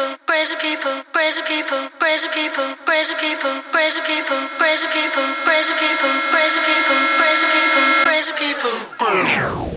people, crazy people, crazy people, crazy people, crazy people, crazy people, crazy people, crazy people, crazy people, crazy people, crazy people.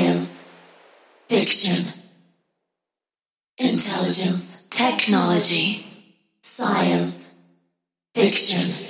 science, fiction, intelligence, technology, science, fiction.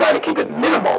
Try to keep it minimal.